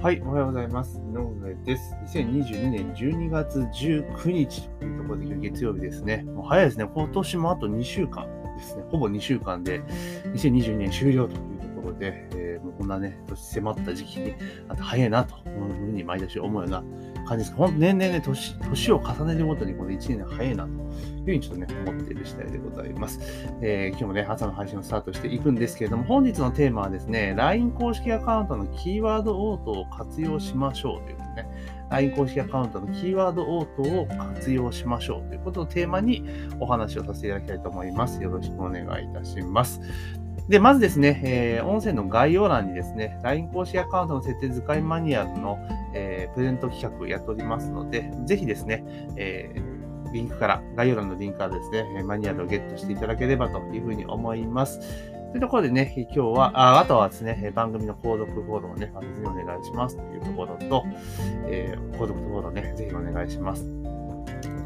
はい、おはようございます。井上です。2022年12月19日というところで月曜日ですね。もう早いですね。今年もあと2週間ですね。ほぼ2週間で2022年終了というところで、えー、もうこんなね、年迫った時期に、あと早いなというふうに毎年思うような感じです。ほん年々ね、年、年を重ねるごとにこの1年早いなというふうにちょっとね、思っている次第でございます。えー、今日もね、朝の配信をスタートしていくんですけれども、本日のテーマはですね、LINE 公式アカウントのキーワード応答を活用しましょうということね、LINE 公式アカウントのキーワード応答を活用しましょうということをテーマにお話をさせていただきたいと思います。よろしくお願いいたします。で、まずですね、えー、音声の概要欄にですね、LINE 公式アカウントの設定使いマニュアルの、えー、プレゼント企画やっておりますので、ぜひですね、えー、リンクから、概要欄のリンクからですね、マニュアルをゲットしていただければというふうに思います。というところでね、今日は、ああとはですね、番組の購読フォローをね、忘れずにお願いしますというところと、えー、購読フォローね、ぜひお願いします。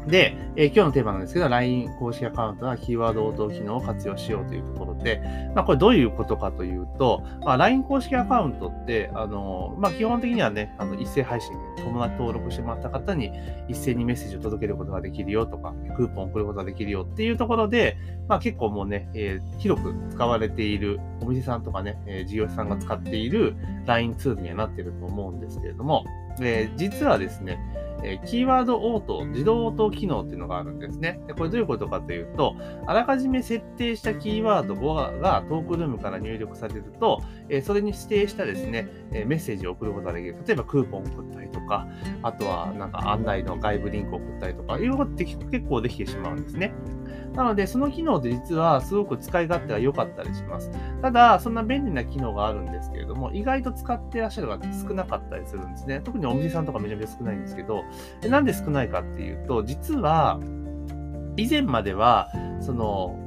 で、えー、今日のテーマなんですけど、LINE 公式アカウントはキーワード応答機能を活用しようというところで、まあ、これどういうことかというと、まあ、LINE 公式アカウントって、あの、まあ、基本的にはね、あの一斉配信で友達登録してもらった方に一斉にメッセージを届けることができるよとか、クーポンを送ることができるよっていうところで、まあ、結構もうね、えー、広く使われているお店さんとかね、えー、事業者さんが使っている LINE ツールにはなっていると思うんですけれども、えー、実はですね、えキーワード応答、自動応答機能っていうのがあるんですね。でこれどういうことかというと、あらかじめ設定したキーワードがトークルームから入力されると、えそれに指定したですね、えメッセージを送ることができる。例えばクーポンを送ったりとか、あとはなんか案内の外部リンクを送ったりとか、いうことって結構できてしまうんですね。なので、その機能って実はすごく使い勝手が良かったりします。ただ、そんな便利な機能があるんですけれども、意外と使ってらっしゃる方少なかったりするんですね。特にお店さんとかめちゃめちゃ少ないんですけど、なんで少ないかっていうと、実は、以前までは、その、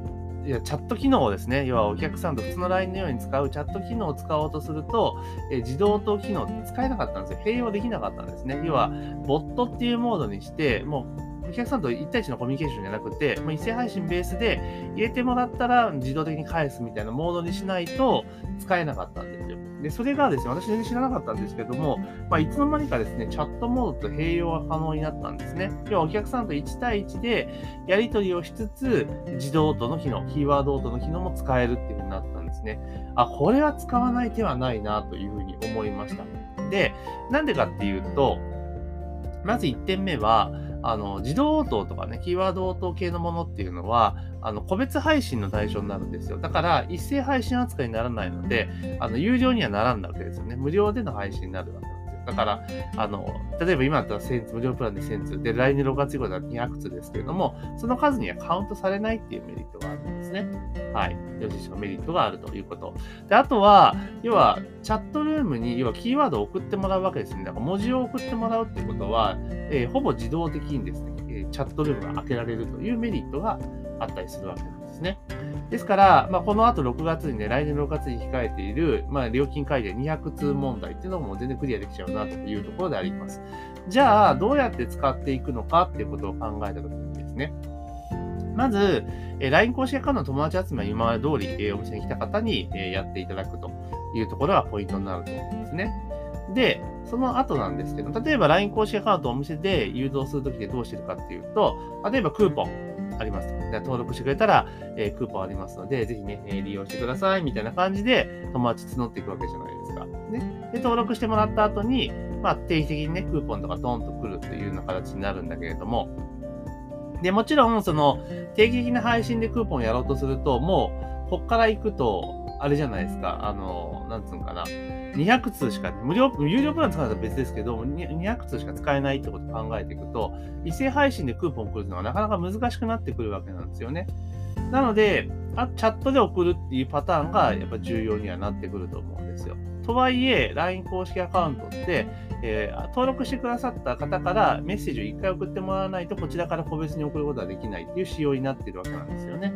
いやチャット機能をですね、要はお客さんと普通の LINE のように使うチャット機能を使おうとすると、え自動答機能って使えなかったんですよ。併用できなかったんですね。要は、ボットっていうモードにして、もうお客さんと1対1のコミュニケーションじゃなくて、もう一斉配信ベースで入れてもらったら自動的に返すみたいなモードにしないと使えなかったんですよ。で、それがですね、私全然知らなかったんですけども、まあ、いつの間にかですね、チャットモードと併用が可能になったんですね。要はお客さんと1対1でやり取りをしつつ、自動音の機能、キーワード音の機能も使えるっていう風になったんですね。あ、これは使わない手はないなというふうに思いました。で、なんでかっていうと、まず1点目は、あの、自動応答とかね、キーワード応答系のものっていうのは、あの、個別配信の対象になるんですよ。だから、一斉配信扱いにならないので、あの、有料にはならんなわけですよね。無料での配信になるわけです。だから、あの、例えば今だったら1000通、無料プランで1000通、で、来年6月以降だったら200通ですけれども、その数にはカウントされないっていうメリットがあるんですね。はい。領収書のメリットがあるということ。で、あとは、要は、チャットルームに、要はキーワードを送ってもらうわけですね。だから文字を送ってもらうってことは、えー、ほぼ自動的にですね、チャットルームが開けられるというメリットがあったりするわけです。ですから、まあ、この後6月にね、来年6月に控えている、まあ、料金改定200通問題っていうのも全然クリアできちゃうなというところであります。じゃあ、どうやって使っていくのかっていうことを考えたときにですね、まず、え LINE 公式アカウントの友達集めは今まで通り、えお店に来た方に、えやっていただくというところがポイントになると思うんですね。で、その後なんですけど、例えば LINE 公式アカウントをお店で誘導するときでどうしてるかっていうと、例えばクーポンありますと。で登録してくれたら、えー、クーポンありますので、ぜひね、えー、利用してくださいみたいな感じで友達募っていくわけじゃないですか。ね、で登録してもらった後に、まあ、定期的にね、クーポンとかドンと来るというような形になるんだけれども、で、もちろん、その、定期的な配信でクーポンやろうとすると、もう、こっから行くと、あれじゃないですか、あの、なんつうのかな、200通しか、無料、有料プラン使うのは別ですけど、200通しか使えないってことを考えていくと、一斉配信でクーポン送るのはなかなか難しくなってくるわけなんですよね。なので、あチャットで送るっていうパターンがやっぱ重要にはなってくると思うんですよ。とはいえ、LINE 公式アカウントって、えー、登録してくださった方からメッセージを1回送ってもらわないと、こちらから個別に送ることはできないっていう仕様になってるわけなんですよね。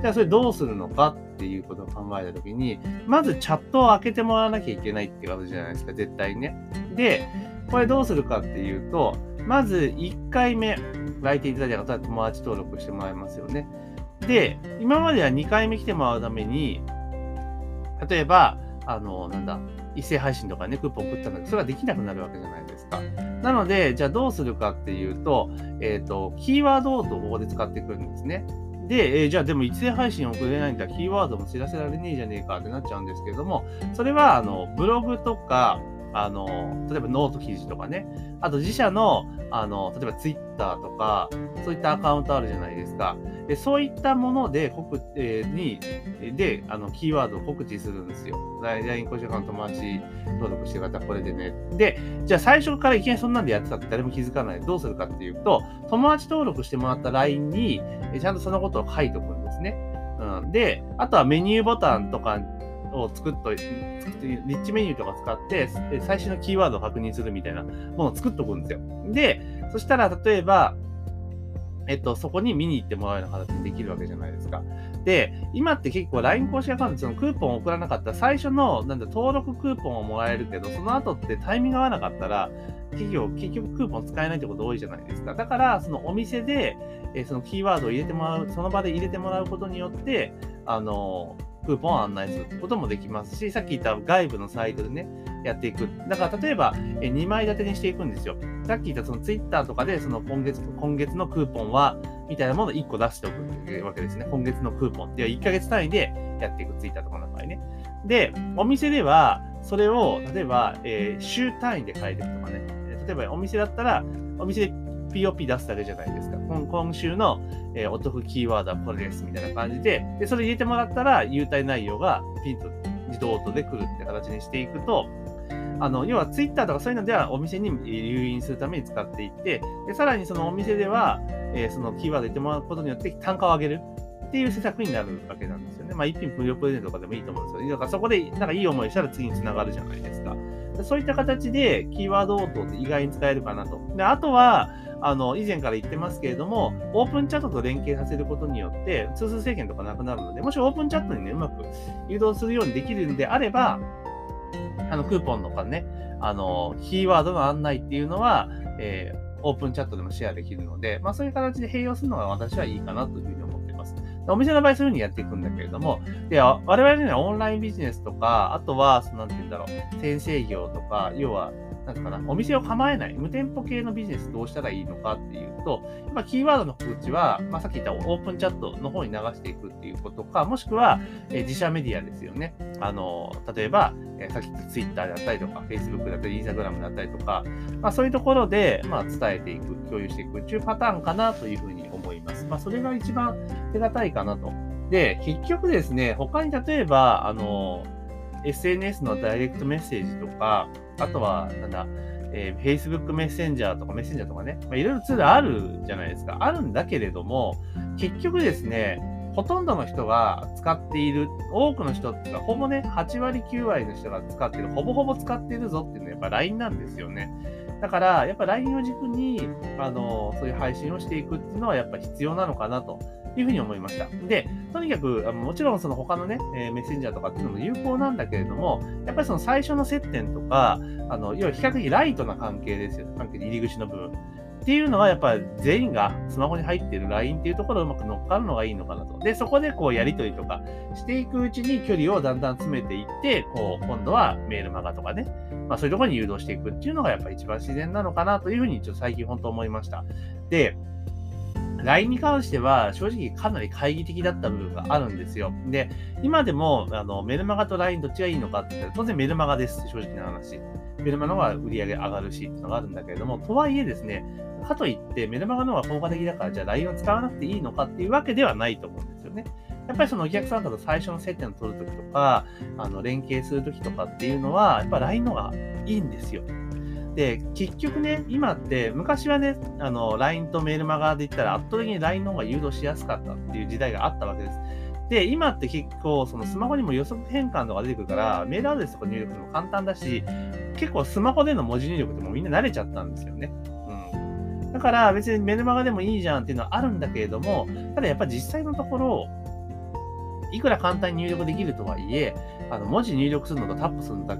じゃあ、それどうするのかっていうことを考えたときに、まずチャットを開けてもらわなきゃいけないっていうことじゃないですか、絶対ね。で、これどうするかっていうと、まず1回目、来店いただいた方は友達登録してもらいますよね。で、今までは2回目来てもらうために、例えば、あの、なんだ、一斉配信とかね、クーポン送ったんだけど、それができなくなるわけじゃないですか。なので、じゃあどうするかっていうと、えっ、ー、と、キーワードをここで使ってくるんですね。で、えー、じゃあでも一斉配信送れないんだ、キーワードも知らせられねえじゃねえかってなっちゃうんですけれども、それは、あの、ブログとか、あの、例えばノート記事とかね、あと自社の、あの、例えばツイッターとか、そういったアカウントあるじゃないですか。でそういったもので、告えー、に、で、あの、キーワードを告知するんですよ。LINE 公式アカウント友達登録してる方、これでね。で、じゃあ最初からいきなりそんなんでやってたって誰も気づかない。どうするかっていうと、友達登録してもらった LINE に、ちゃんとそのことを書いておくんですね。うん、で、あとはメニューボタンとかを作っといて、リッチメニューとか使って、最新のキーワードを確認するみたいなものを作っとくんですよ。で、そしたら、例えば、えっと、そこに見に行ってもらうような形にできるわけじゃないですか。で、今って結構 LINE 公式アカウント、そのクーポンを送らなかったら、最初の、なんだ、登録クーポンをもらえるけど、その後ってタイミング合わなかったら、企業、結局クーポン使えないってこと多いじゃないですか。だから、そのお店で、えそのキーワードを入れてもらう、その場で入れてもらうことによって、あの、クーポンを案内することもできますし、さっき言った外部のサイトでね、やっていく。だから例えば、え2枚立てにしていくんですよ。さっき言ったそのツイッターとかで、その今月、今月のクーポンは、みたいなものを1個出しておくっていうわけですね。今月のクーポンっていう1ヶ月単位でやっていく、ツイッターとかの場合ね。で、お店では、それを、例えば、えー、週単位で変えていくとかね。例えば、お店だったら、お店で POP 出すだけじゃないですか。今週の、えー、お得キーワードはこれですみたいな感じで、で、それ入れてもらったら、優待内容がピンと自動音で来るって形にしていくと、あの、要はツイッターとかそういうのではお店に誘引するために使っていって、でさらにそのお店では、えー、そのキーワード入れてもらうことによって単価を上げるっていう施策になるわけなんですよね。まあ、一品無料プレゼントとかでもいいと思うんですよ。だからそこでなんかいい思いしたら次につながるじゃないですか。そういった形でキーワード応答って意外に使えるかなと。で、あとは、あの、以前から言ってますけれども、オープンチャットと連携させることによって、通数制限とかなくなるので、もしオープンチャットにね、うまく誘導するようにできるんであれば、あの、クーポンとかね、あの、キーワードの案内っていうのは、えー、オープンチャットでもシェアできるので、まあそういう形で併用するのが私はいいかなというふうに。お店の場合そういうふうにやっていくんだけれども、で、我々にはオンラインビジネスとか、あとは、そのなんて言うんだろう、先生業とか、要は、なんかな、お店を構えない、無店舗系のビジネスどうしたらいいのかっていうと、まあ、キーワードの告知は、まあ、さっき言ったオープンチャットの方に流していくっていうことか、もしくは、え、自社メディアですよね。あの、例えば、え、さっき言った Twitter だったりとか、Facebook だったり、Instagram だったりとか、まあ、そういうところで、まあ、伝えていく、共有していくっていうパターンかなというふうにます。まあ、それが一番手堅いかなと。で、結局ですね、他に例えば、あの、SNS のダイレクトメッセージとか、あとは、なんだ、えー、Facebook メッセンジャーとかメッセンジャーとかね、まあ、いろいろツールあるじゃないですか。あるんだけれども、結局ですね、ほとんどの人が使っている、多くの人ってかほぼね、8割、9割の人が使っている、ほぼほぼ使っているぞっていうのはやっぱ LINE なんですよね。だから、やっぱ LINE を軸に、あの、そういう配信をしていくっていうのはやっぱ必要なのかなというふうに思いました。で、とにかく、もちろんその他のね、えメッセンジャーとかっていうのも有効なんだけれども、やっぱりその最初の接点とか、あの、要は比較的ライトな関係ですよ。関係入り口の部分。っていうのはやっぱ全員がスマホに入ってる LINE っていうところをうまく乗っかるのがいいのかなと。で、そこでこうやりとりとかしていくうちに距離をだんだん詰めていって、こう今度はメールマガとかね、まあそういうところに誘導していくっていうのがやっぱ一番自然なのかなというふうにちょっと最近本当思いました。で、LINE に関しては正直かなり懐疑的だった部分があるんですよ。で、今でもあのメルマガと LINE どっちがいいのかって言ったら当然メルマガです、正直な話。メルマガの方が売り上げ上がるしっていうのがあるんだけれども、とはいえですね、かといってメルマガの方が効果的だからじゃあ LINE を使わなくていいのかっていうわけではないと思うんですよね。やっぱりそのお客さんと最初の接点を取るときとか、あの連携するときとかっていうのは、やっぱ LINE の方がいいんですよ。で、結局ね、今って、昔はね、あの、LINE とメールマガで言ったら圧倒的に LINE の方が誘導しやすかったっていう時代があったわけです。で、今って結構、そのスマホにも予測変換とか出てくるから、メールアドレスとか入力も簡単だし、結構スマホでの文字入力ってもうみんな慣れちゃったんですよね。うん。だから別にメルマガでもいいじゃんっていうのはあるんだけれども、ただやっぱ実際のところ、いくら簡単に入力できるとはいえ、あの文字入力するのとタップするだ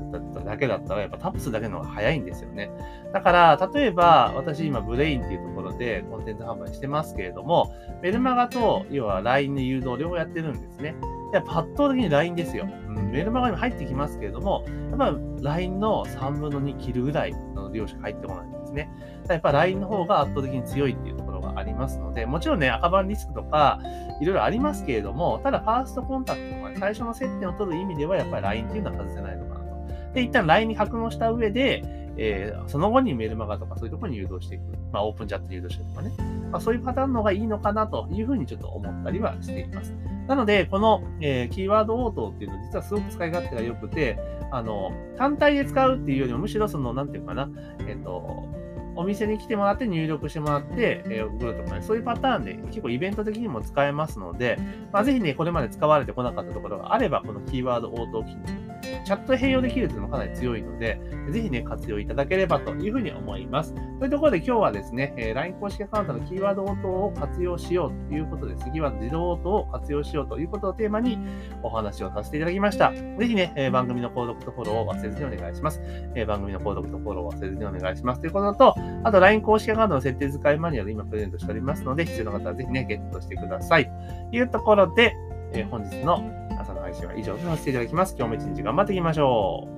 けだったら、やっぱタップするだけの方が早いんですよね。だから、例えば、私今、ブレインっていうところでコンテンツ販売してますけれども、メルマガと、要は LINE の誘導両方やってるんですね。やっぱ圧倒的に LINE ですよ。うん、メルマガに入ってきますけれども、やっぱ LINE の3分の2切るぐらいの量しか入ってこないんですね。やっぱ LINE の方が圧倒的に強いっていうありますので、もちろんね、赤番リスクとか、いろいろありますけれども、ただファーストコンタクトとか、ね、最初の接点を取る意味では、やっぱり LINE っていうのは外せないのかなと。で、一旦 LINE に格納した上で、えー、その後にメルマガとかそういうところに誘導していく。まあ、オープンチャット誘導していくとかね。まあ、そういうパターンの方がいいのかなというふうにちょっと思ったりはしています。なので、この、えー、キーワード応答っていうのは実はすごく使い勝手が良くて、あの、単体で使うっていうよりも、むしろその、なんていうかな、えっ、ー、と、お店に来てもらって入力してもらって、えー、送るとかね、そういうパターンで結構イベント的にも使えますので、まあ、ぜひね、これまで使われてこなかったところがあれば、このキーワード応答機能チャット併用できるというのもかなり強いので、ぜひね、活用いただければというふうに思います。というところで今日はですね、え LINE 公式アカウントのキーワード応答を活用しようということで、次は自動応答を活用しようということをテーマにお話をさせていただきました。ぜひね、え番組の購読とフォローを忘れずにお願いします。え番組の購読とフォローを忘れずにお願いします。ということと、あと LINE 公式アカウントの設定使いマニュアル今プレゼントしておりますので、必要な方はぜひね、ゲットしてください。というところで、え本日の信は以上とさせていただきます。今日も一日頑張っていきましょう。